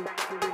back to the